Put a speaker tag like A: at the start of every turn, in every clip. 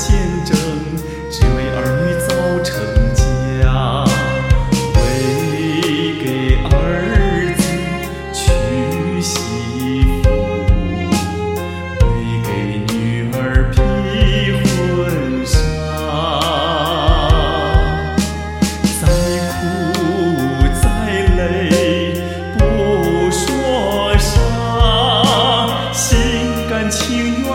A: 见证只为儿女早成家为给儿子娶媳妇为给女儿披婚纱再苦再累不说啥心甘情愿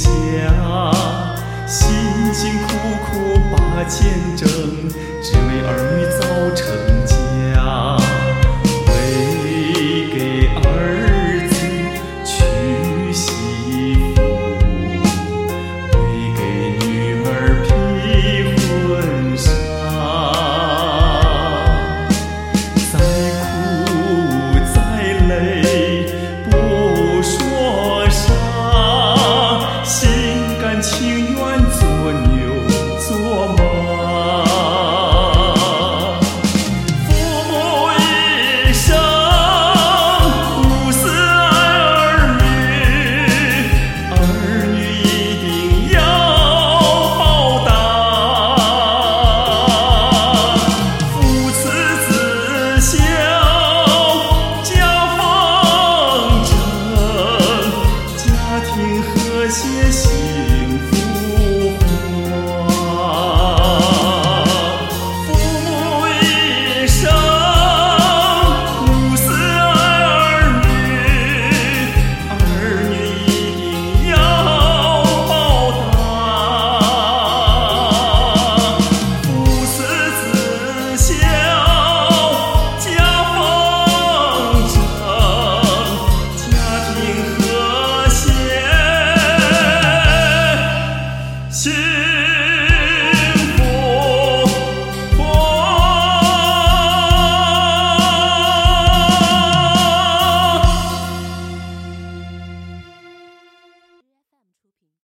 A: 家，辛辛苦苦把钱挣，只为儿女早成家。ciel.